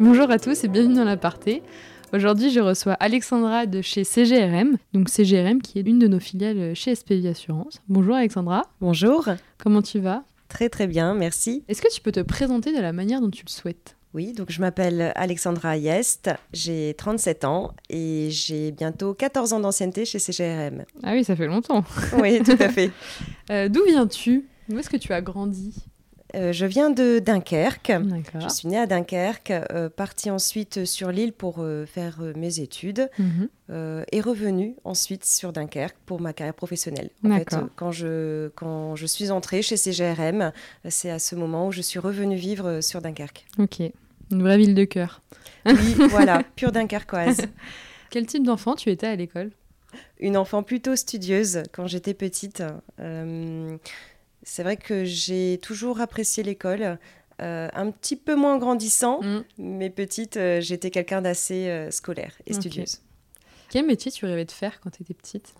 Bonjour à tous et bienvenue dans l'aparté. Aujourd'hui, je reçois Alexandra de chez CGRM, donc CGRM qui est l'une de nos filiales chez SPV Assurance. Bonjour Alexandra. Bonjour. Comment tu vas? Très très bien, merci. Est-ce que tu peux te présenter de la manière dont tu le souhaites? Oui, donc je m'appelle Alexandra Ayest, j'ai 37 ans et j'ai bientôt 14 ans d'ancienneté chez CGRM. Ah oui, ça fait longtemps. Oui, tout à fait. Euh, D'où viens-tu? Où est-ce que tu as grandi? Euh, je viens de Dunkerque. Je suis née à Dunkerque, euh, partie ensuite sur l'île pour euh, faire mes études Mhm. et revenue ensuite sur Dunkerque pour ma carrière professionnelle. En fait, quand, je, quand je suis entrée chez CGRM, c'est à ce moment où je suis revenue vivre sur Dunkerque. Ok, une vraie ville de cœur. Oui, voilà, pure Dunkerquoise. Quel type d'enfant tu étais à l'école? Une enfant plutôt studieuse quand j'étais petite. Euh, c'est vrai que j'ai toujours apprécié l'école. Euh, un petit peu moins en grandissant, Mm. mais petite, euh, j'étais quelqu'un d'assez scolaire et studieuse. Quel métier tu rêvais de faire quand tu étais petite?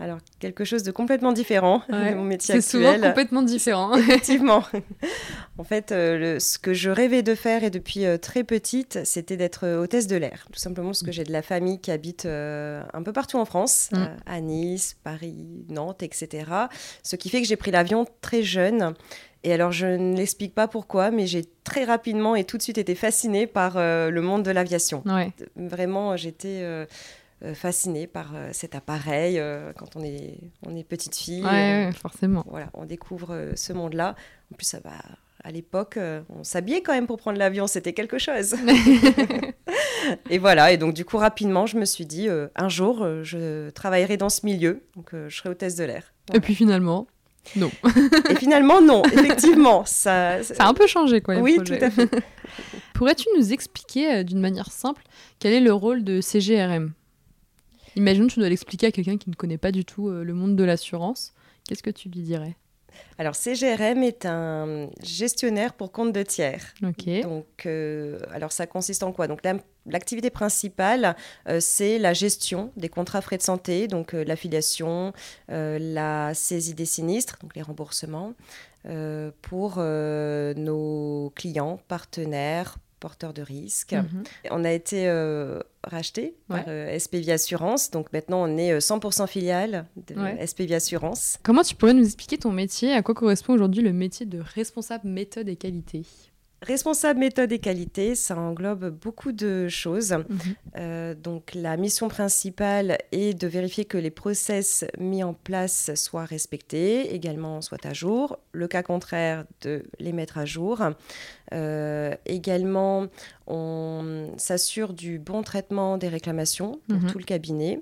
Alors, quelque chose de complètement différent Ouais, de mon métier C'est souvent actuel. complètement différent. Effectivement. en fait, euh, le- ce que je rêvais de faire et depuis euh, très petite, c'était d'être euh, hôtesse de l'air. Tout simplement parce que j'ai de la famille qui habite euh, un peu partout en France, Mm. à Nice, Paris, Nantes, etc. Ce qui fait que j'ai pris l'avion très jeune. Et alors, je ne l'explique pas pourquoi, mais j'ai très rapidement et tout de suite été fascinée par euh, le monde de l'aviation. ouais. Vraiment, j'étais euh, fascinée par euh, cet appareil euh, quand on est, on est petite fille. Ouais, euh, ouais, forcément. voilà, on découvre euh, ce monde-là. En plus, ça va. À l'époque, euh, on s'habillait quand même pour prendre l'avion, c'était quelque chose. et voilà, et donc du coup, rapidement, je me suis dit, euh, un jour, euh, je travaillerai dans ce milieu, donc euh, je serai hôtesse de l'air. Et puis finalement, non. Et finalement, non, effectivement, ça. Ça a un peu changé, quoi. Oui, projets. tout à fait. Pourrais-tu nous expliquer euh, d'une manière simple quel est le rôle de CGRM Imagine, tu dois l'expliquer à quelqu'un qui ne connaît pas du tout euh, le monde de l'assurance. Qu'est-ce que tu lui dirais? Alors, CGRM est un gestionnaire pour compte de tiers. Ok. Donc, euh, alors ça consiste en quoi? Donc, la- l'activité principale, euh, c'est la gestion des contrats frais de santé, donc euh, l'affiliation, la saisie des sinistres, donc les remboursements, pour nos clients, partenaires, porteurs de risques. Mhm. On a été euh, racheté par Ouais. euh, SPV Assurance, donc maintenant on est euh, 100% filiale de Ouais. SPV Assurance. Comment tu pourrais nous expliquer ton métier? À quoi correspond aujourd'hui le métier de responsable méthode et qualité? Responsable méthode et qualité, ça englobe beaucoup de choses. Mhm. Euh, donc la mission principale est de vérifier que les process mis en place soient respectés, également soient à jour. Le cas contraire, de les mettre à jour. Euh, également, on s'assure du bon traitement des réclamations pour Mhm. tout le cabinet.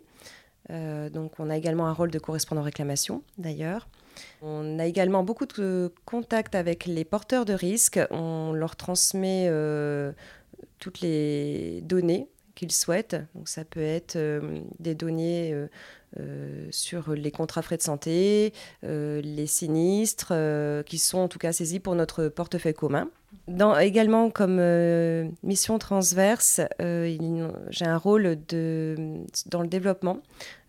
Euh, donc on a également un rôle de correspondant réclamation d'ailleurs. On a également beaucoup de contacts avec les porteurs de risques. On leur transmet euh, toutes les données qu'ils souhaitent. Donc ça peut être euh, des données euh, sur les contrats frais de santé, les sinistres, qui sont en tout cas saisis pour notre portefeuille commun. Dans, également comme euh, mission transverse, euh, j'ai un rôle de, dans le développement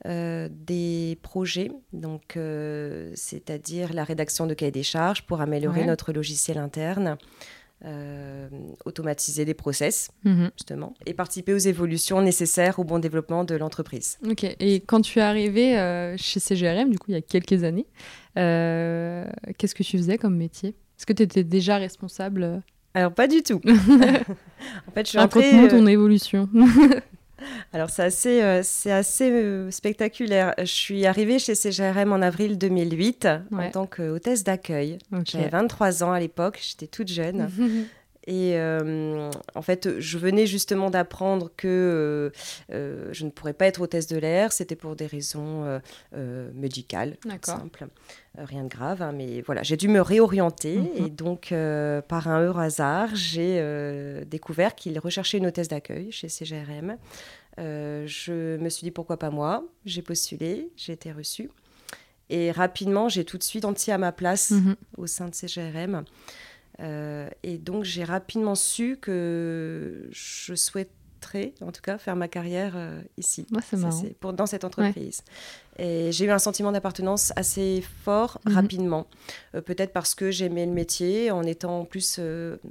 euh, des projets, donc c'est-à-dire la rédaction de cahiers des charges pour améliorer Ouais. notre logiciel interne, automatiser les process Mhm. justement et participer aux évolutions nécessaires au bon développement de l'entreprise. Ok. Et quand tu es arrivé chez CGRM, du coup, il y a quelques années, qu'est-ce que tu faisais comme métier? Est-ce que tu étais déjà responsable euh, Alors pas du tout. en fait, je suis entrée. Raconte-nous euh, ton évolution. Alors c'est assez, euh, c'est assez euh, spectaculaire. Je suis arrivée chez CGRM en avril 2008 Ouais. en tant qu'hôtesse d'accueil. J'avais 23 ans à l'époque, j'étais toute jeune. Et euh, en fait, je venais justement d'apprendre que euh, euh, je ne pourrais pas être hôtesse de l'air. C'était pour des raisons euh, médicales, tout D'accord. simple. Euh, rien de grave, hein, mais voilà, j'ai dû me réorienter. Mhm. Et donc, par un heureux hasard, j'ai découvert qu'il recherchait une hôtesse d'accueil chez CGRM. Je me suis dit pourquoi pas moi? J'ai postulé, j'ai été reçue. Et rapidement, j'ai tout de suite senti à ma place Mhm. au sein de CGRM. Euh, et donc, j'ai rapidement su que je souhaiterais, en tout cas, faire ma carrière euh, ici. Ouais, c'est Ça, marrant. c'est pour, dans cette entreprise. Et j'ai eu un sentiment d'appartenance assez fort Mhm. rapidement. Euh, Peut-être parce que j'aimais le métier. En étant en plus,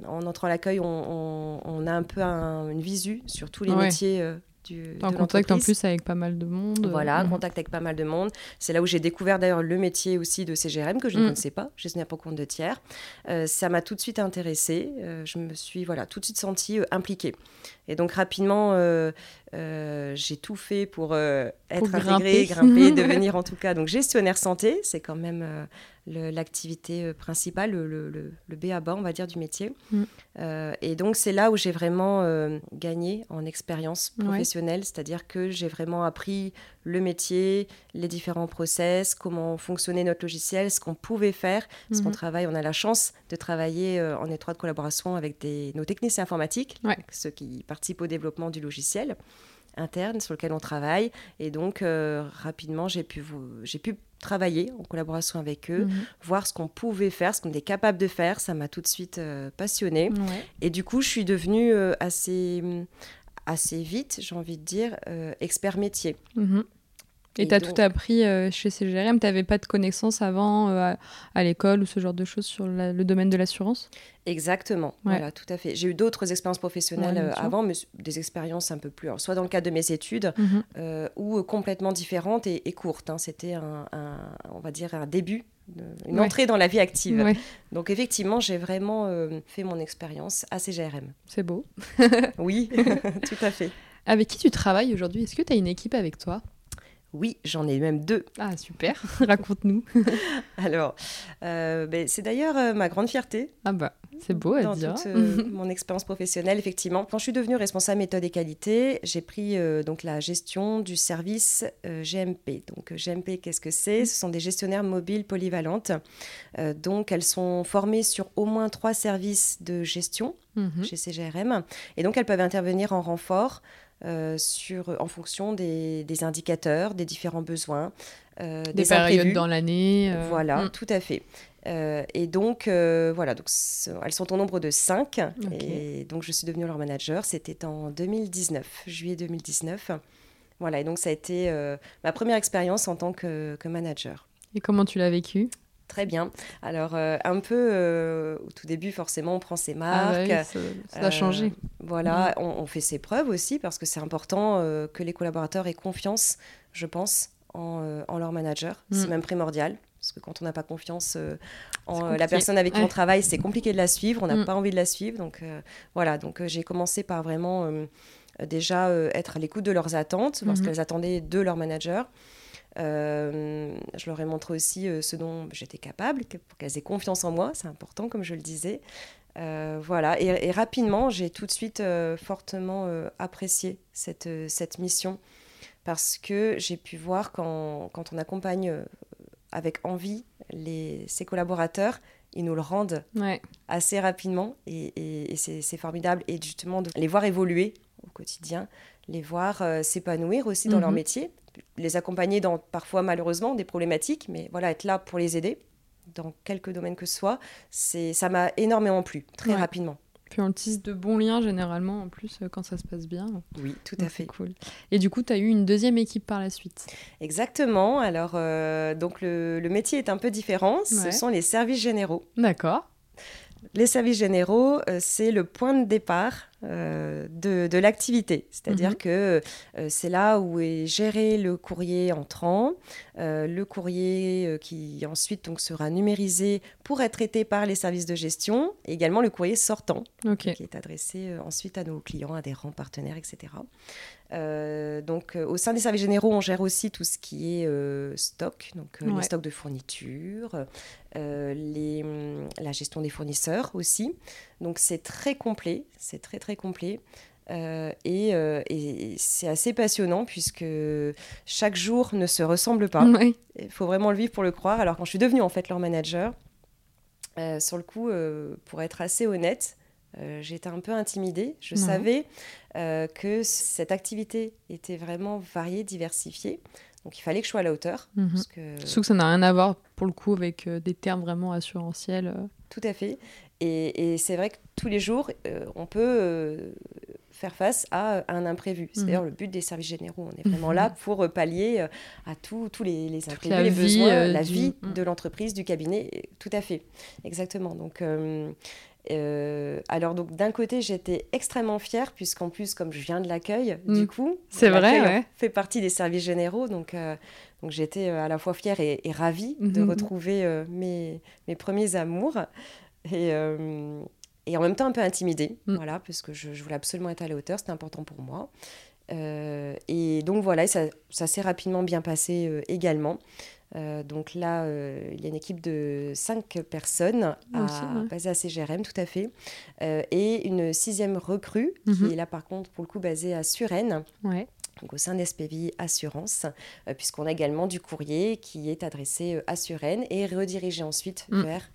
en entrant à l'accueil, on, on- on a un peu un- une visu sur tous les Ouais. métiers du, en de contact en plus avec pas mal de monde. Voilà, Mhm. contact avec pas mal de monde. C'est là où j'ai découvert d'ailleurs le métier aussi de CGRM que je ne Mm. connaissais pas, gestionnaire pour compte de tiers. Euh, ça m'a tout de suite intéressée. Euh, je me suis voilà tout de suite sentie euh, impliquée. Et donc rapidement, euh, euh, j'ai tout fait pour euh, être intégrée, grimper. grimper, devenir en tout cas donc gestionnaire santé. C'est quand même l'activité principale, le, le, le, le B à bas, on va dire, du métier. Mm. Et donc c'est là où j'ai vraiment gagné en expérience Ouais. professionnelle, c'est-à-dire que j'ai vraiment appris le métier, les différents process, comment fonctionnait notre logiciel, ce qu'on pouvait faire. Parce qu'on Mhm. travaille, on a la chance de travailler euh, en étroite collaboration avec des, nos techniciens informatiques, Ouais. ceux qui participent au développement du logiciel interne sur lequel on travaille. Et donc, euh, rapidement, j'ai pu, vous- j'ai pu travailler en collaboration avec eux, Mhm. voir ce qu'on pouvait faire, ce qu'on était capable de faire. Ça m'a tout de suite euh, passionnée. Ouais. Et du coup, je suis devenue euh, assez, assez vite, j'ai envie de dire, expert métier. Mhm. Et t'as donc- tout appris euh, chez CGRM T'avais pas de connaissances avant euh, à, à l'école ou ce genre de choses sur la- le domaine de l'assurance? Exactement, Ouais. voilà, tout à fait. J'ai eu d'autres expériences professionnelles Ouais, euh, avant, mais des expériences un peu plus, alors, soit dans le cadre de mes études, euh, ou complètement différentes et, et courtes. hein. C'était un, un- on va dire, un début, une Ouais. entrée dans la vie active. Ouais, Donc effectivement, j'ai vraiment euh, fait mon expérience à CGRM. c'est beau. Oui, tout à fait. Avec qui tu travailles aujourd'hui? Est-ce que tu as une équipe avec toi? Oui, j'en ai même deux. Ah, super. Raconte-nous. Alors, euh, ben, c'est d'ailleurs euh, ma grande fierté Ah bah, c'est beau à dans dire. toute euh, mon expérience professionnelle, effectivement. Quand je suis devenue responsable méthode et qualité, j'ai pris donc la gestion du service GMP. Donc GMP, qu'est-ce que c'est? Ce sont des gestionnaires mobiles polyvalentes. Donc elles sont formées sur au moins trois services de gestion Mhm. chez CGRM. Et donc, elles peuvent intervenir en renfort euh, sur, en fonction des, des indicateurs, des différents besoins, euh, Des, des, périodes imprévus. dans l'année. euh, Voilà, mm. tout à fait. Euh, et donc, euh, voilà, donc, elles sont au nombre de cinq. Ok. Et donc, je suis devenue leur manager. C'était en 2019, juillet 2019. Voilà, et donc ça a été euh, ma première expérience en tant que, que manager. Et comment tu l'as vécu? Très bien. Alors, euh, un peu euh, au tout début, forcément, on prend ses Ah marques. bah oui, ça, ça doit Euh, changer. Voilà, on, on fait ses preuves aussi parce que c'est important que les collaborateurs aient confiance, je pense, en, en leur manager. Mm. C'est même primordial. Parce que quand on n'a pas confiance en la personne avec qui Ouais. on travaille, c'est compliqué de la suivre, on n'a Mm. pas envie de la suivre. Donc voilà, donc j'ai commencé par vraiment déjà être à l'écoute de leurs attentes, voir ce Mhm. qu'elles attendaient de leur manager. Euh, je leur ai montré aussi euh, ce dont j'étais capable, pour qu'elles aient confiance en moi, c'est important, comme je le disais. Euh, voilà, et, et rapidement, j'ai tout de suite euh, fortement euh, apprécié cette, cette mission parce que j'ai pu voir quand, quand on accompagne avec envie les, ses collaborateurs, ils nous le rendent Ouais. assez rapidement et, et- et c'est formidable. Et justement, de les voir évoluer au quotidien, les voir s'épanouir aussi dans leur Mhm. métier, les accompagner dans parfois malheureusement des problématiques, mais voilà, être là pour les aider dans quelque domaine que ce soit, c'est ça m'a énormément plu, très Ouais. rapidement. Puis on tisse de bons liens généralement en plus euh, quand ça se passe bien. Oui, tout Donc à fait. cool. Et du coup, tu as eu une deuxième équipe par la suite. Exactement. Alors, euh, donc le, le métier est un peu différent. Ce sont les services généraux. D'accord. Les services généraux, euh, c'est le point de départ euh, de, de l'activité. C'est-à-dire Mhm. que euh, c'est là où est géré le courrier entrant, euh, le courrier qui ensuite donc, sera numérisé pour être traité par les services de gestion, et également le courrier sortant, qui est adressé ensuite à nos clients, adhérents, partenaires, etc. Euh, donc, euh, au sein des services généraux, on gère aussi tout ce qui est euh, stock, donc Ouais. les stocks de fournitures, les, hum, la gestion des fournisseurs aussi. Donc, c'est très complet, c'est très très complet. Euh, et euh, et c'est assez passionnant puisque chaque jour ne se ressemble pas. Il faut vraiment le vivre pour le croire. Alors quand je suis devenue en fait leur manager, euh, sur le coup, pour être assez honnête, euh, j'étais un peu intimidée. Je Ouais. savais euh, que cette activité était vraiment variée, diversifiée. Donc il fallait que je sois à la hauteur. Mhm. Parce que, Surtout que ça n'a rien à voir pour le coup avec euh, des termes vraiment assurantiels. Tout à fait. Et, et c'est vrai que tous les jours, on peut faire face à un imprévu. C'est Mhm. d'ailleurs le but des services généraux. On est vraiment là pour euh, pallier à tous tous les, les imprévus, la les vie, besoins, la du- vie Mhm. de l'entreprise, du cabinet. Et- Tout à fait, exactement. Donc, euh, alors donc d'un côté, j'étais extrêmement fière puisqu'en plus, comme je viens de l'accueil, du coup, C'est vrai, ouais. fait partie des services généraux. Donc, euh, donc j'étais euh, à la fois fière et, et ravie de Mhm. retrouver euh, mes, mes premiers amours. Et, et en même temps un peu intimidée, Mm. voilà, parce que je, je voulais absolument être à la hauteur, c'était important pour moi. Et donc voilà, et ça, ça s'est rapidement bien passé également. Euh, donc là, euh, il y a une équipe de cinq personnes Ah, à, aussi, ouais. basée à CGRM, tout à fait, Euh, et une sixième recrue qui Mhm. est là par contre pour le coup basée à Suresnes Ouais. donc au sein d'SPVI Assurance, puisqu'on a également du courrier qui est adressé à Suresnes et redirigé ensuite Mm. vers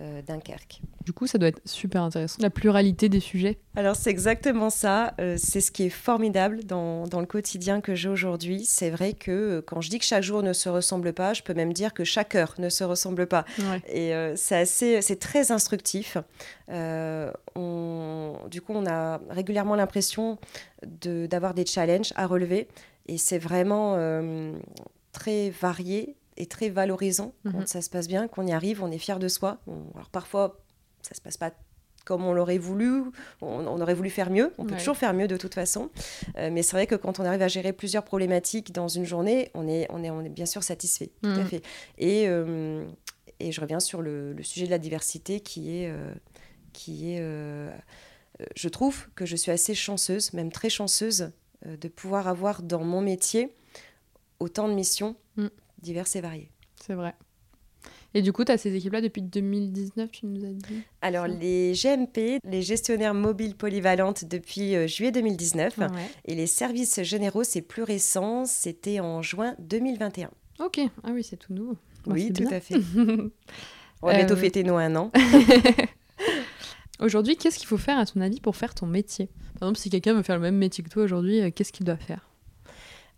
euh, Dunkerque. Du coup, ça doit être super intéressant. La pluralité des sujets. Alors c'est exactement ça, euh, c'est ce qui est formidable dans, dans le quotidien que j'ai aujourd'hui. C'est vrai que euh, quand je dis que chaque jour ne se ressemble pas, je peux même dire que chaque heure ne se ressemble pas. Ouais. Et euh, c'est assez, c'est très instructif. Euh, on- du coup, on a régulièrement l'impression de- d'avoir des challenges à relever. Et c'est vraiment euh, très varié et très valorisant quand Mhm. ça se passe bien, qu'on y arrive, on est fier de soi. On- alors parfois, ça se passe pas comme on l'aurait voulu, on, on aurait voulu faire mieux, on peut Ouais. toujours faire mieux de toute façon. Euh, mais c'est vrai que quand on arrive à gérer plusieurs problématiques dans une journée, on est, on est, on est bien sûr satisfait, tout à Mhm. fait. Et, euh, et je reviens sur le, le sujet de la diversité qui est, euh, qui est je trouve que je suis assez chanceuse, même très chanceuse, de pouvoir avoir dans mon métier autant de missions. Diverses et variées. C'est vrai. Et du coup, tu as ces équipes-là depuis 2019, tu nous as dit Alors, les GMP, les gestionnaires mobiles polyvalentes depuis euh, juillet 2019, Ouais. et les services généraux, c'est plus récent, c'était en juin 2021. Ok. Ah oui, c'est tout nouveau. Oui, tout bien. à fait. On va bientôt Euh, fêter nos un an. Aujourd'hui, qu'est-ce qu'il faut faire, à ton avis, pour faire ton métier? Par exemple, si quelqu'un veut faire le même métier que toi aujourd'hui, euh, qu'est-ce qu'il doit faire?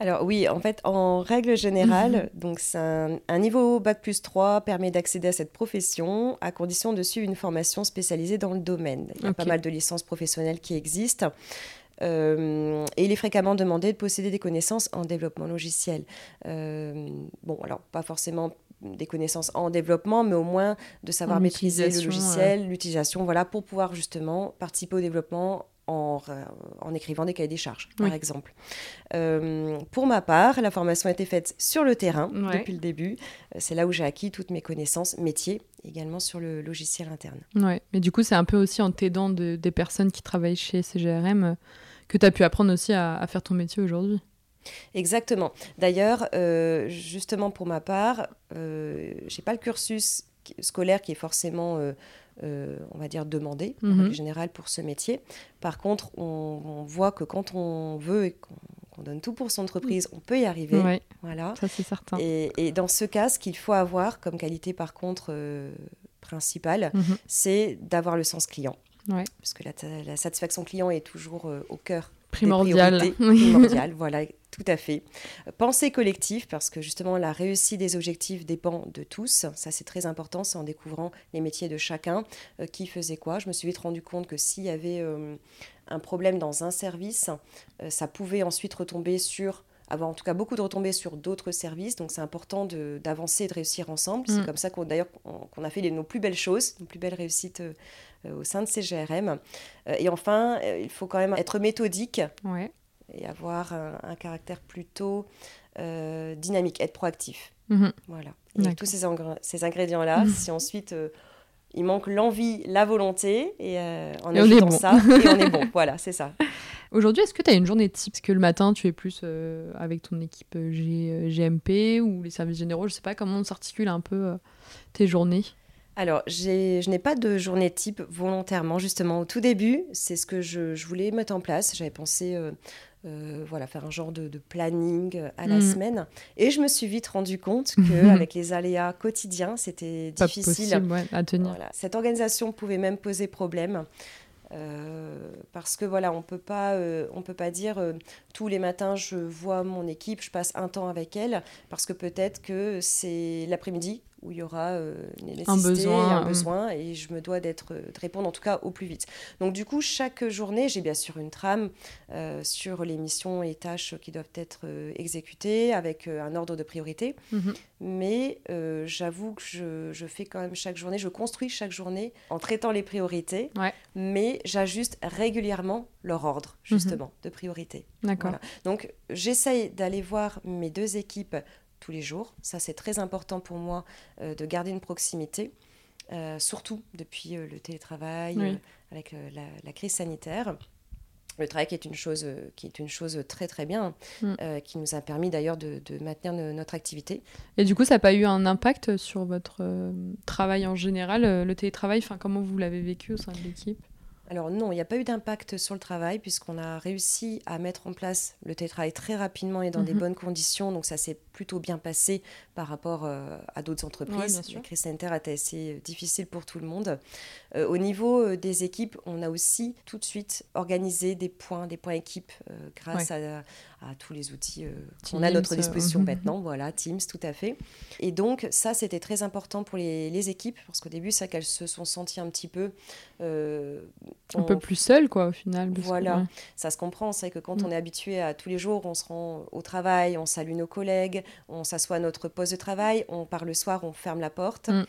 Alors oui, en fait, en règle générale, donc c'est un, un niveau Bac plus 3 permet d'accéder à cette profession à condition de suivre une formation spécialisée dans le domaine. Il y a pas mal de licences professionnelles qui existent. Euh, et il est fréquemment demandé de posséder des connaissances en développement logiciel. Euh, bon, alors pas forcément des connaissances en développement, mais au moins de savoir En maîtriser le logiciel, l'utilisation, voilà, pour pouvoir justement participer au développement en, euh, en écrivant des cahiers des charges, par exemple. Euh, pour ma part, la formation a été faite sur le terrain Ouais. depuis le début. Euh, C'est là où j'ai acquis toutes mes connaissances métiers, également sur le logiciel interne. Ouais. Mais du coup, c'est un peu aussi en t'aidant de- des personnes qui travaillent chez CGRM que tu as pu apprendre aussi à, à faire ton métier aujourd'hui. Exactement. D'ailleurs, euh, justement pour ma part, euh, j'ai pas le cursus scolaire qui est forcément, euh, euh, on va dire, demandé en Mhm. règle générale pour ce métier. Par contre, on, on voit que quand on veut et qu'on donne tout pour son entreprise, on peut y arriver. Ouais, Voilà. ça c'est certain. Et, et dans ce cas, ce qu'il faut avoir comme qualité, par contre, euh, principale, Mhm. c'est d'avoir le sens client. Ouais. Parce que la, la satisfaction client est toujours euh, au cœur Primordial. voilà, tout à fait. Pensée collective, parce que justement, la réussite des objectifs dépend de tous. Ça, c'est très important, c'est en découvrant les métiers de chacun, euh, qui faisait quoi? Je me suis vite rendu compte que s'il y avait euh, un problème dans un service, euh, ça pouvait ensuite retomber sur avoir en tout cas beaucoup de retombées sur d'autres services. Donc c'est important d'avancer et de réussir ensemble. C'est Mm. comme ça qu'on d'ailleurs qu'on a fait les- nos plus belles choses, nos plus belles réussites euh, euh, au sein de CGRM. Euh, et enfin, euh, il faut quand même être méthodique Ouais. et avoir un, un caractère plutôt dynamique, être proactif. Mhm. Voilà. Et tous ces, ingr- ces ingrédients-là, Mhm. si ensuite il manque l'envie, la volonté, et en Et on est bon. ça, et on est bon. Voilà, c'est ça. Aujourd'hui, est-ce que tu as une journée type? Est-ce que le matin, tu es plus euh, avec ton équipe euh, G- euh, GMP ou les services généraux Je sais pas comment on s'articule un peu euh, tes journées. Alors, je n'ai pas de journée type volontairement, justement. Au tout début, c'est ce que je, je voulais mettre en place. J'avais pensé euh, voilà, faire un genre de, de planning à la Mhm. semaine. Et je me suis vite rendu compte qu'avec les aléas quotidiens, c'était difficile. possible ouais, à tenir. Voilà. Cette organisation pouvait même poser problème. Euh, parce que voilà, on peut pas, euh, on peut pas dire euh, tous les matins je vois mon équipe, je passe un temps avec elle, parce que peut-être que c'est l'après-midi où il y aura euh, une Un nécessité, besoin, un besoin, et je me dois d'être, euh, de répondre en tout cas au plus vite. Donc du coup, chaque journée, j'ai bien sûr une trame euh, sur les missions et tâches qui doivent être euh, exécutées avec un ordre de priorité. Mhm. Mais j'avoue que je, je fais quand même chaque journée, je construis chaque journée en traitant les priorités, Ouais. mais j'ajuste régulièrement leur ordre, justement, de priorité. D'accord. Voilà. Donc j'essaye d'aller voir mes deux équipes tous les jours. Ça, c'est très important pour moi euh, de garder une proximité, euh, surtout depuis euh, le télétravail, Oui. avec la, la crise sanitaire. Le travail qui est une chose, qui est une chose très très bien, Mm. qui nous a permis d'ailleurs de, de maintenir no- notre activité. Et du coup, ça n'a pas eu un impact sur votre travail en général, le télétravail? Enfin, comment vous l'avez vécu au sein de l'équipe? Alors non, il n'y a pas eu d'impact sur le travail puisqu'on a réussi à mettre en place le télétravail très rapidement et dans des Mhm. bonnes conditions. Donc ça s'est plutôt bien passé par rapport euh, à d'autres Ouais, entreprises. sûr. la crise sanitaire a été assez difficile pour tout le monde. Euh, au niveau euh, des équipes, on a aussi tout de suite organisé des points, des points équipes euh, grâce à, à tous les outils euh, qu'on a à notre euh, disposition mhm. maintenant. Voilà, Teams, tout à fait. Et donc ça, c'était très important pour les, les équipes parce qu'au début, c'est qu'elles se sont senties un petit peu... euh, Un peu plus seul, quoi, au final. que, Voilà. ouais. ça se comprend, c'est que quand Mm. on est habitué à tous les jours, on se rend au travail, on salue nos collègues, on s'assoit à notre poste de travail, on part le soir, on ferme la porte. Mm.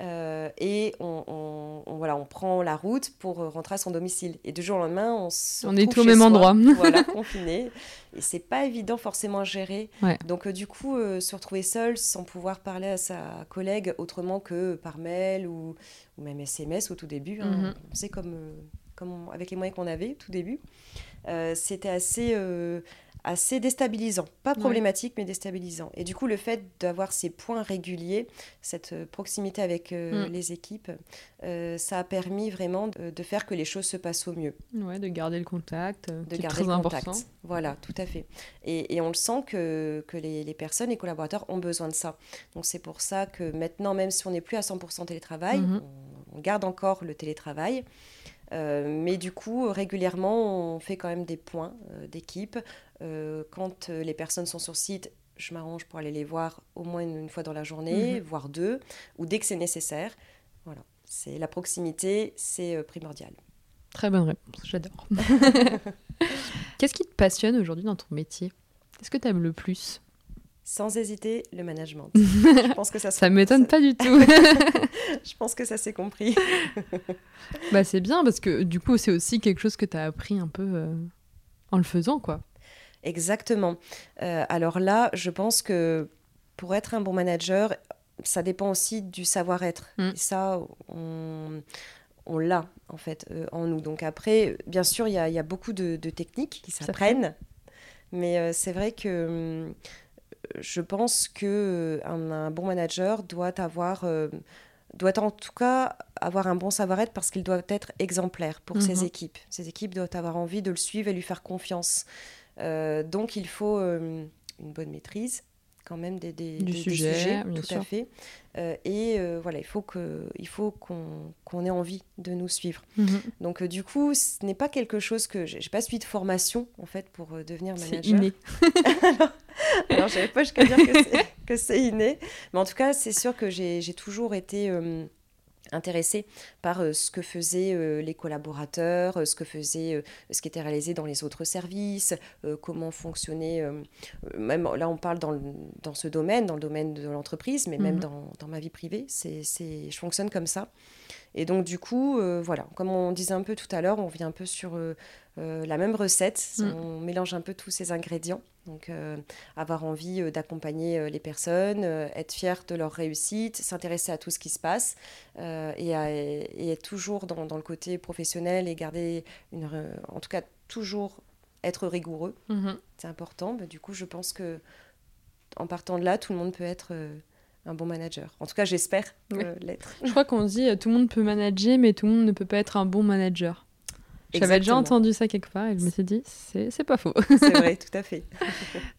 Euh, et on, on- on- voilà, on prend la route pour rentrer à son domicile. Et du jour au lendemain, on se On est tous au même soi, endroit. voilà, confiné. Et c'est pas évident forcément à gérer. Ouais. Donc euh, du coup, euh, se retrouver seul sans pouvoir parler à sa collègue autrement que par mail ou, ou même SMS au tout début. hein. Mhm. Sait comme, comme on- avec les moyens qu'on avait au tout début. C'était assez, assez déstabilisant. Pas Ouais. problématique, mais déstabilisant. Et du coup, le fait d'avoir ces points réguliers, cette euh, proximité avec euh, Mm. les équipes, euh, ça a permis vraiment de, de faire que les choses se passent au mieux Ouais, de garder le contact, de garder très le contact. important. Voilà, tout à fait. Et, et on le sent que, que les, les personnes, les collaborateurs ont besoin de ça. Donc c'est pour ça que maintenant, même si on n'est plus à 100% télétravail, Mhm. on, on garde encore le télétravail. Euh, mais du coup, régulièrement, on fait quand même des points euh, d'équipe. Euh, quand euh, les personnes sont sur site, je m'arrange pour aller les voir au moins une, une fois dans la journée, Mhm. voire deux, ou dès que c'est nécessaire. Voilà, c'est la proximité, c'est euh, primordial. Très bonne réponse, j'adore. Qu'est-ce qui te passionne aujourd'hui dans ton métier? Qu'est-ce que tu aimes le plus? Sans hésiter, le management. je pense que ça, Ça m'étonne pas du tout. Je pense que ça s'est compris. bah c'est bien parce que du coup c'est aussi quelque chose que tu as appris un peu euh, en le faisant quoi. Exactement. Euh, alors là, je pense que pour être un bon manager, ça dépend aussi du savoir-être. Mm. Et ça, on, on l'a en fait euh, en nous. Donc après, bien sûr, il y a, il y a beaucoup de, de techniques qui s'apprennent. Mais euh, c'est vrai que hum, je pense que euh, un, un bon manager doit avoir, doit en tout cas avoir un bon savoir-être parce qu'il doit être exemplaire pour ses Mhm. équipes. Ses équipes doivent avoir envie de le suivre et lui faire confiance. Euh, donc il faut euh, une bonne maîtrise quand même des, des- Du des- des sujet, sujets, bien tout sûr. à fait. Euh, et euh, voilà, il faut que, il faut qu'on qu'on ait envie de nous suivre. Donc euh, du coup, ce n'est pas quelque chose que j'ai pas suivi de formation en fait pour devenir C'est manager. inné. Alors, je pas jusqu'à dire que c'est- c'est inné. Mais en tout cas, c'est sûr que j'ai toujours été intéressée par euh, ce que faisaient euh, les collaborateurs, euh, ce que faisait, ce qui était réalisé dans les autres services, comment fonctionnait. même là, on parle dans, le- dans ce domaine, dans le domaine de l'entreprise, mais même Mhm. dans, dans ma vie privée. C'est, c'est, je fonctionne comme ça. Et donc, du coup, euh, voilà, comme on disait un peu tout à l'heure, on vient un peu sur euh, la même recette. Mm. On mélange un peu tous ces ingrédients. Donc, euh, avoir envie euh, d'accompagner euh, les personnes, être fier de leur réussite, s'intéresser à tout ce qui se passe et, à- et être toujours dans, dans le côté professionnel et garder une. En tout cas, toujours être rigoureux. Mhm. C'est important. Bah, du coup, je pense que en partant de là, tout le monde peut être euh, un bon manager. En tout cas, j'espère euh, l'être. Je crois qu'on dit euh, tout le monde peut manager mais tout le monde ne peut pas être un bon manager. J'avais déjà entendu ça quelque part et je me suis dit c'est pas faux. C'est vrai, tout à fait.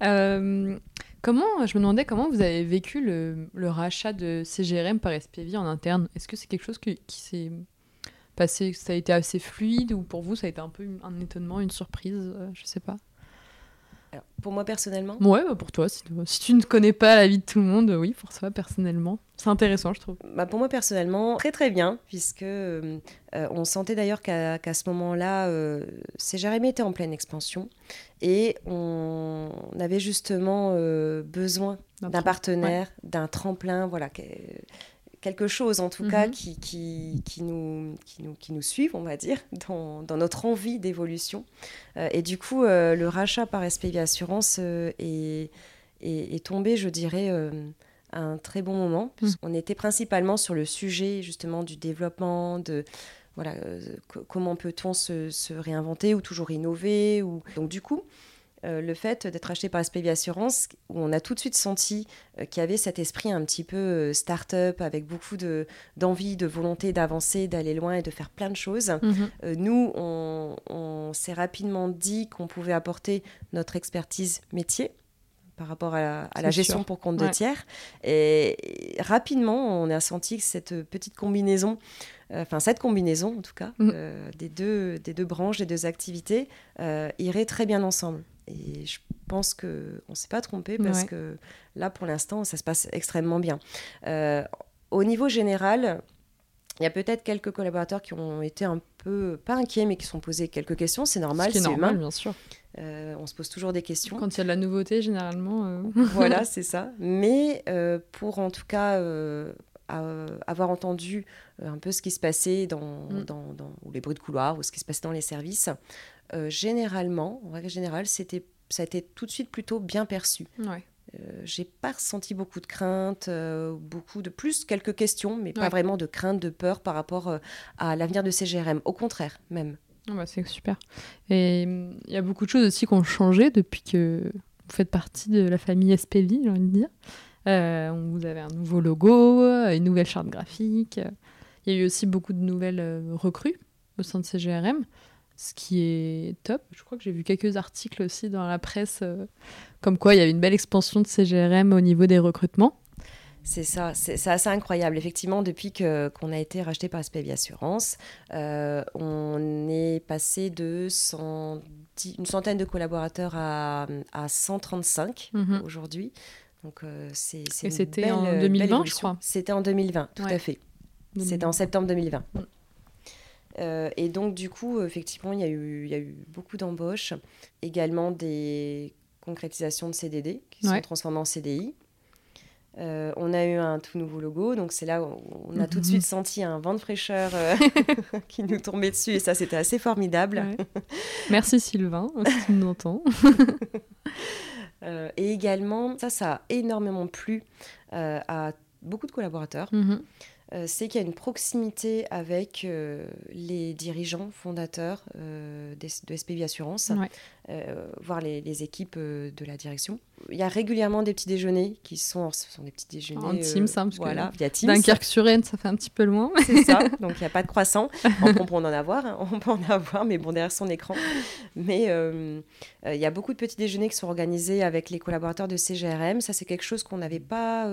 Euh, comment, je me demandais comment vous avez vécu le, le rachat de CGRM par SPV en interne? Est-ce que c'est quelque chose qui, qui s'est passé, ça a été assez fluide ou pour vous ça a été un peu un étonnement, une surprise, euh, je sais pas? Alors, pour moi personnellement Ouais, bah pour toi, si, si, tu ne connais pas la vie de tout le monde, oui, pour toi personnellement. C'est intéressant, je trouve. Bah pour moi personnellement, très très bien, puisque euh, on sentait d'ailleurs qu'à ce moment-là, euh, Jérémy était en pleine expansion et on, avait justement euh, besoin d'un partenaire, d'un tremplin, voilà, quelque chose en tout cas mhm. qui, qui, qui, nous, qui, nous, qui nous suive, on va dire, dans, dans notre envie d'évolution. Euh, et du coup, euh, le rachat par SPV Assurance euh, est, est, tombé, je dirais, à un très bon moment, mhm. puisqu'on était principalement sur le sujet justement du développement, de voilà, comment peut-on se, se, réinventer ou toujours innover. Ou... Donc du coup, euh, le fait d'être acheté par SPV Assurance, où on a tout de suite senti euh, qu'il y avait cet esprit un petit peu euh, start-up, avec beaucoup d'envie, de, volonté d'avancer, d'aller loin et de faire plein de choses. Mhm. nous, on, s'est rapidement dit qu'on pouvait apporter notre expertise métier par rapport à la, gestion pour compte de tiers. Et, rapidement, on a senti que cette petite combinaison enfin cette combinaison en tout cas, des, deux, des deux branches, des deux activités, irait très bien ensemble. Et je pense qu'on ne s'est pas trompé parce que là, pour l'instant, ça se passe extrêmement bien. Euh, au niveau général, il y a peut-être quelques collaborateurs qui ont été un peu, pas inquiets, mais qui se sont posés quelques questions. C'est normal, c'est normal, bien sûr. Euh, on se pose toujours des questions. Quand il y a de la nouveauté, généralement. Euh. voilà, c'est ça. Mais pour en tout cas avoir entendu un peu ce qui se passait dans, mm. dans, dans, ou les bruits de couloir ou ce qui se passait dans les services, euh, généralement, en règle générale, c'était, ça a été tout de suite plutôt bien perçu. Ouais. Euh, j'ai pas ressenti beaucoup de crainte, euh, beaucoup de plus quelques questions, mais pas vraiment de crainte, de peur par rapport à l'avenir de CGRM. Au contraire, même. Ah bah, c'est super. Et il y a beaucoup de choses aussi qui ont changé depuis que vous faites partie de la famille SPV, j'ai envie de dire. vous avez un nouveau logo, une nouvelle charte graphique. Il y a eu aussi beaucoup de nouvelles recrues au sein de CGRM ce qui est top. Je crois que j'ai vu quelques articles aussi dans la presse, euh, comme quoi il y avait une belle expansion de CGRM au niveau des recrutements. C'est ça, c'est assez incroyable. Effectivement, depuis qu'on a été racheté par SPV Assurance, euh, on est passé de une centaine de collaborateurs à, à 135 mhm. aujourd'hui. Donc euh, c'est c'était en 2020, je crois. C'était en 2020, tout à fait. C'était en septembre 2020. Euh, et donc, du coup, effectivement, il y a eu, il y a eu beaucoup d'embauches, également des concrétisations de CDD qui sont transformées en CDI. Euh, on a eu un tout nouveau logo, donc c'est là où on a tout de mhm. suite senti un vent de fraîcheur euh, qui nous tombait dessus, et ça c'était assez formidable. Merci Sylvain, si tu nous entends. et également, ça, ça a énormément plu à beaucoup de collaborateurs. Mhm. Euh, c'est qu'il y a une proximité avec euh, les dirigeants fondateurs euh, de SPV Assurance, voire les, équipes de la direction. Il y a régulièrement des petits déjeuners qui sont, ce sont des petits déjeuners en Teams, hein, voilà, via Teams. Dunkerque-sur-Aisne, ça fait un petit peu loin. C'est ça, donc il n'y a pas de croissant. on peut en avoir, hein, on peut en avoir, mais bon, derrière son écran. Mais il y a beaucoup de petits déjeuners qui sont organisés avec les collaborateurs de CGRM. Ça, c'est quelque chose qu'on n'avait pas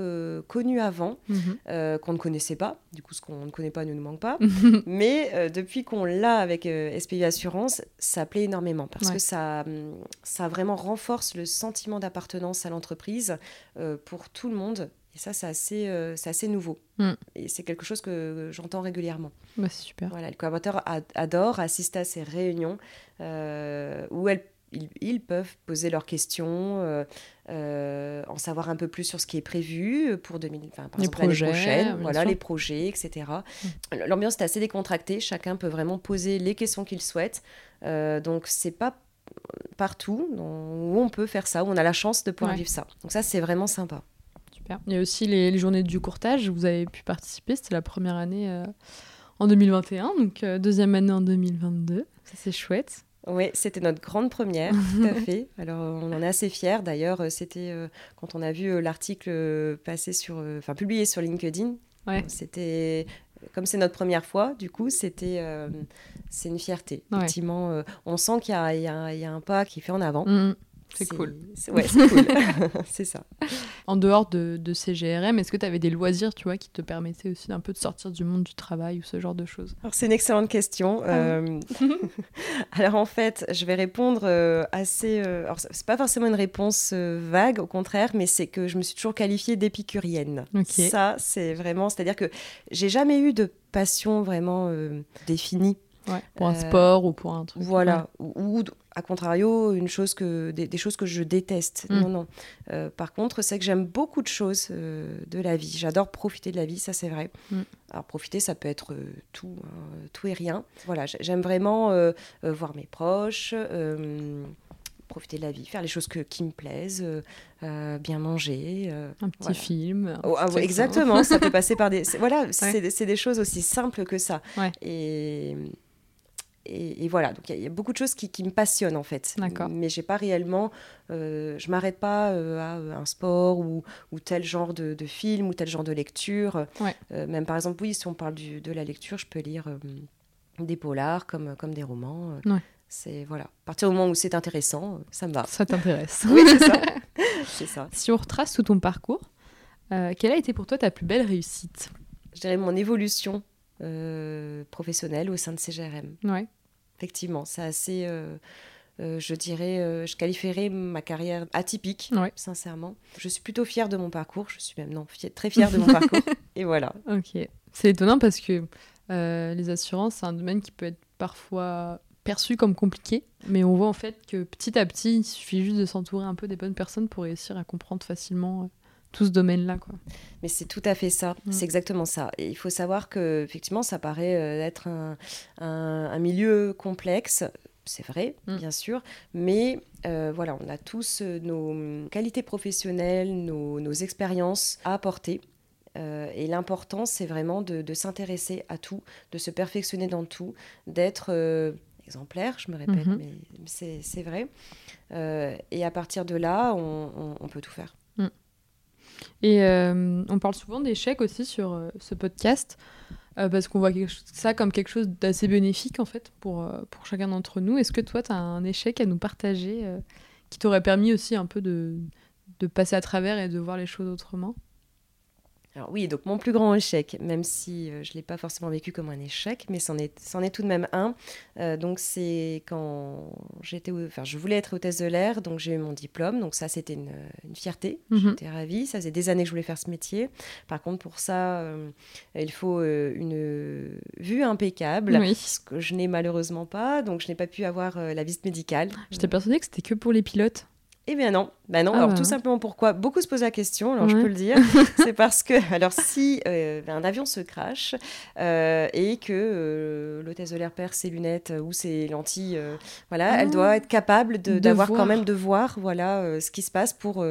connu avant, mhm. qu'on ne connaissait pas du coup, ce qu'on ne connaît pas ne nous manque pas. Mais euh, depuis qu'on l'a avec euh, SPI Assurance, ça plaît énormément parce que ça, hum, ça vraiment renforce le sentiment d'appartenance à l'entreprise euh, pour tout le monde. Et ça, c'est assez, assez nouveau. Mm. Et c'est quelque chose que j'entends régulièrement. Bah, c'est super. Voilà, le collaborateur adore assister à ces réunions où ils, peuvent poser leurs questions, euh, euh, en savoir un peu plus sur ce qui est prévu pour 2000, par les projets, prochaine, voilà, les projets, etc. Mm. L'ambiance est assez décontractée, chacun peut vraiment poser les questions qu'il souhaite. Euh, donc c'est pas partout où on peut faire ça, où on a la chance de pouvoir vivre ça. Donc ça c'est vraiment sympa. Super. Il y a aussi les, journées du courtage, vous avez pu participer, c'était la première année en 2021, donc deuxième année en 2022, ça c'est chouette. Oui, c'était notre grande première, tout à fait. Alors, on en est assez fiers. D'ailleurs, euh, c'était euh, quand on a vu euh, l'article passer sur, enfin, publié sur LinkedIn. C'était comme c'est notre première fois, du coup, c'était c'est une fierté. Effectivement, on sent qu'il y, y, y, a un pas qui fait en avant. Mm. C'est cool. Ouais, c'est cool. c'est ça. en dehors de, de ces GRM, est-ce que tu avais des loisirs, tu vois, qui te permettaient aussi d'un peu de sortir du monde du travail ou ce genre de choses? Alors, c'est une excellente question. Ah Euh, alors, en fait, je vais répondre euh, assez. euh, alors, c'est pas forcément une réponse euh, vague, au contraire, mais c'est que je me suis toujours qualifiée d'épicurienne. Ok. Ça, c'est vraiment. C'est-à-dire que j'ai jamais eu de passion vraiment euh, définie. Ouais, pour un Euh, sport ou pour un truc. Voilà. Ou, ou, à contrario, une chose que, des, des choses que je déteste. Mm. Non, non. Euh, par contre, c'est que j'aime beaucoup de choses euh, de la vie. J'adore profiter de la vie, ça c'est vrai. Mm. Alors profiter, ça peut être euh, tout, hein, tout et rien. Voilà, j'ai- j'aime vraiment voir mes proches. profiter de la vie, faire les choses que, qui me plaisent, euh, bien manger, euh, Un petit Voilà. film. un Oh, ah, petit exactement, ça peut passer par des. Voilà, c'est des- c'est des choses aussi simples que ça. Ouais. Et, et, et voilà, donc il y, a- il y a beaucoup de choses qui, qui me passionnent en fait. D'accord. Mais j'ai pas réellement. euh, je m'arrête pas euh, à euh, un sport ou, ou tel genre de, de film ou tel genre de lecture. Ouais. Euh, même par exemple, oui, si on parle du- de la lecture, je peux lire des polars comme, comme des romans. Ouais. C'est voilà. À partir du moment où c'est intéressant, ça me va. Ça t'intéresse. Oui, c'est ça. Si on retrace tout ton parcours, quelle a été pour toi ta plus belle réussite? Je dirais, mon évolution euh, professionnelle au sein de CGRM. Ouais. Effectivement, c'est assez, euh, euh, je dirais, euh, je qualifierais ma carrière atypique, Ouais. sincèrement. Je suis plutôt fière de mon parcours, je suis même non, très fière de mon parcours. Et voilà. Ok. C'est étonnant parce que les assurances, c'est un domaine qui peut être parfois perçu comme compliqué, mais on voit en fait que petit à petit, il suffit juste de s'entourer un peu des bonnes personnes pour réussir à comprendre facilement tout ce domaine-là. Quoi. Mais c'est tout à fait ça, Mm. c'est exactement ça. Et il faut savoir que effectivement, ça paraît euh, être un, un- un milieu complexe. C'est vrai, Mm. bien sûr, mais euh, voilà, on a tous euh, nos qualités professionnelles, nos, nos expériences à apporter. Euh, et l'important, c'est vraiment de, de s'intéresser à tout, de se perfectionner dans tout, d'être euh, exemplaire, je me répète, Mhm. mais c'est vrai. Et à partir de là, on- on- on peut tout faire. Et euh, on parle souvent d'échecs aussi sur euh, ce podcast, euh, parce qu'on voit ça comme quelque chose d'assez bénéfique en fait pour, chacun d'entre nous. Est-ce que toi, tu as un échec à nous partager qui t'aurait permis aussi un peu de, de passer à travers et de voir les choses autrement? Alors oui, donc mon plus grand échec, même si euh, je ne l'ai pas forcément vécu comme un échec, mais c'en est, est tout de même un. Euh, donc c'est quand j'étais, au- enfin je voulais être hôtesse de l'air, donc j'ai eu mon diplôme, donc ça c'était une, une fierté, Mhm. j'étais ravie, ça faisait des années que je voulais faire ce métier. Par contre pour ça, euh, il faut euh, une vue impeccable, Oui. ce que je n'ai malheureusement pas, donc je n'ai pas pu avoir la visite médicale. J'étais persuadée que c'était que pour les pilotes. Eh bien non, bah non. Ah alors bah tout simplement pourquoi Beaucoup se posent la question, alors je Ouais. peux le dire. c'est parce que, alors si euh, un avion se crache euh, et que euh, l'hôtesse de l'air perd ses lunettes ou ses lentilles, voilà, Ah. elle doit être capable d'avoir quand même de voir, voilà, ce qui se passe pour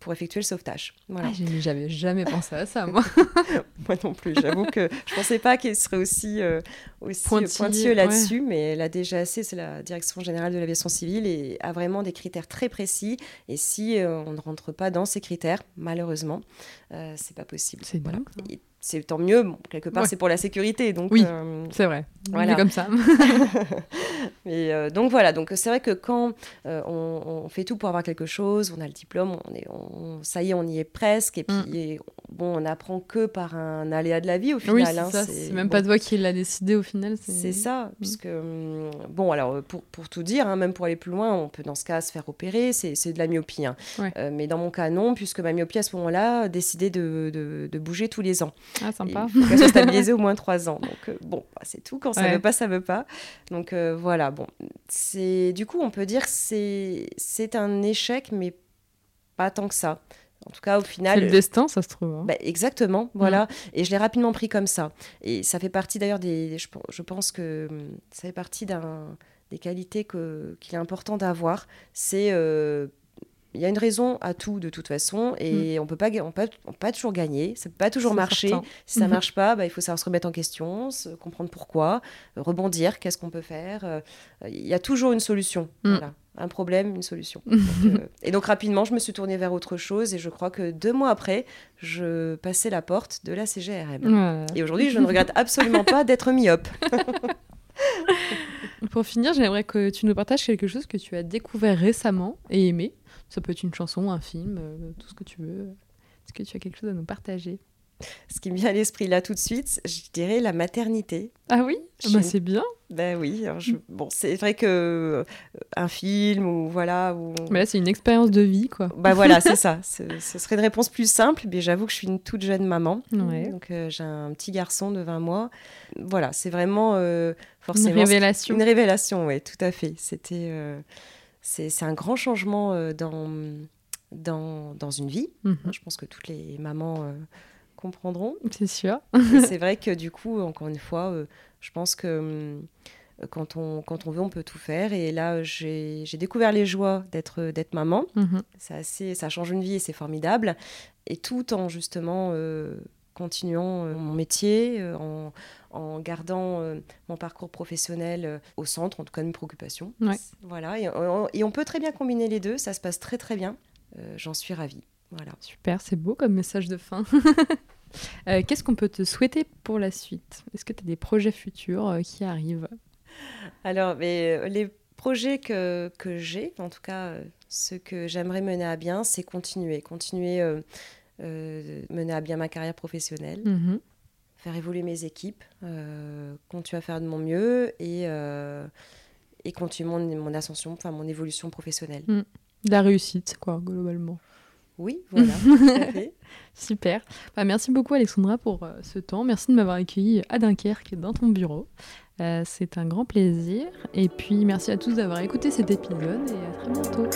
pour effectuer le sauvetage. Voilà. Ah, j'ai- J'avais jamais pensé à ça, moi. Moi non plus. J'avoue que je pensais pas qu'elle serait aussi aussi pointilleux là-dessus, mais la DGAC, c'est la Direction générale de l'aviation civile, et a vraiment des critères très précis. Et si euh, on ne rentre pas dans ces critères, malheureusement, euh, c'est pas possible. C'est Voilà. C'est tant mieux. Bon, quelque part, Ouais. c'est pour la sécurité. Donc, Oui. euh, C'est vrai. Voilà. Comme ça. mais, euh, donc voilà, donc c'est vrai que quand euh, on, on fait tout pour avoir quelque chose, on a le diplôme, on est, on- ça y est, on y est presque, et puis Mm. et, bon, on apprend que par un aléa de la vie au oui, final. c'est hein, ça. c'est- même bon. pas toi qui l'a décidé au final. C'est ça, puisque, hum, bon, alors, pour, pour tout dire, hein, même pour aller plus loin, on peut dans ce cas se faire opérer, c'est de la myopie. hein. Ouais. Mais dans mon cas, non, puisque ma myopie, à ce moment-là, de, de- de bouger tous les ans. Ah, sympa. Il faut qu'elle soit stabilisée au moins trois ans. Donc, euh, bon, bah, c'est tout. Quand ça Ouais. veut pas, ça veut pas. Donc, euh, voilà, bon. c'est Du coup, on peut dire que c'est c'est un échec, mais pas tant que ça. En tout cas, au final. C'est le destin, ça se trouve. hein. Bah, exactement, voilà. Et je l'ai rapidement pris comme ça. Et ça fait partie d'ailleurs des. Je, pen- je pense que ça fait partie d'un des qualités qu'il est important d'avoir. C'est euh, il y a une raison à tout de toute façon et on peut pas on peut, on peut pas toujours gagner, ça peut pas toujours marcher. certain. Si ça Mhm. marche pas, bah, il faut savoir se remettre en question, se comprendre pourquoi, euh, rebondir, qu'est-ce qu'on peut faire. euh, Il y a toujours une solution. Mm. Voilà. Un problème, une solution. Donc, euh, et donc rapidement, je me suis tournée vers autre chose et je crois que deux mois après, je passais la porte de la CGRM. Et aujourd'hui, je ne regrette absolument pas d'être myope. Pour finir, j'aimerais que tu nous partages quelque chose que tu as découvert récemment et aimé. Ça peut être une chanson, un film, euh, tout ce que tu veux. Est-ce que tu as quelque chose à nous partager? Ce qui me vient à l'esprit là tout de suite, je dirais la maternité. Ah oui? Ah bah, C'est bien. Ben oui, bon, c'est vrai que euh, un film ou voilà. Mais là, c'est une expérience de vie, quoi. Bah voilà, c'est ça. Ce serait une réponse plus simple, mais j'avoue que je suis une toute jeune maman. Donc euh, j'ai un petit garçon de 20 mois. Voilà, c'est vraiment euh, forcément. Une révélation. Une révélation, oui, tout à fait. C'était. c'est un grand changement dans, dans, dans une vie. Mhm. Je pense que toutes les mamans comprendront. C'est sûr. c'est vrai que du coup, encore une fois, je pense que hum, quand on, quand on veut, on peut tout faire. Et là, j'ai découvert les joies d'être maman. Mhm. assez, ça change une vie et c'est formidable. Et tout en justement euh, continuant euh, mon métier, euh, en, en, gardant mon parcours professionnel au centre, en tout cas de mes préoccupations. Voilà. Et, et, on peut très bien combiner les deux. Ça se passe très très bien. J'en suis ravie. Voilà. Super, c'est beau comme message de fin. Qu'est-ce qu'on peut te souhaiter pour la suite? Est-ce que tu as des projets futurs qui arrivent? Alors, mais, euh, les projets que, que j'ai, en tout cas, euh, ce que j'aimerais mener à bien, c'est continuer. Continuer, euh, mener à bien ma carrière professionnelle. Mhm. Faire évoluer mes équipes, continuer à faire de mon mieux et, et continuer mon, mon, ascension, enfin mon évolution professionnelle. Mm. La réussite, quoi, globalement. Oui, voilà. Super. Bah, merci beaucoup Alexandra pour ce temps. Merci de m'avoir accueilli à Dunkerque dans ton bureau. Euh, c'est un grand plaisir. Et puis merci à tous d'avoir écouté cet épisode et à très bientôt.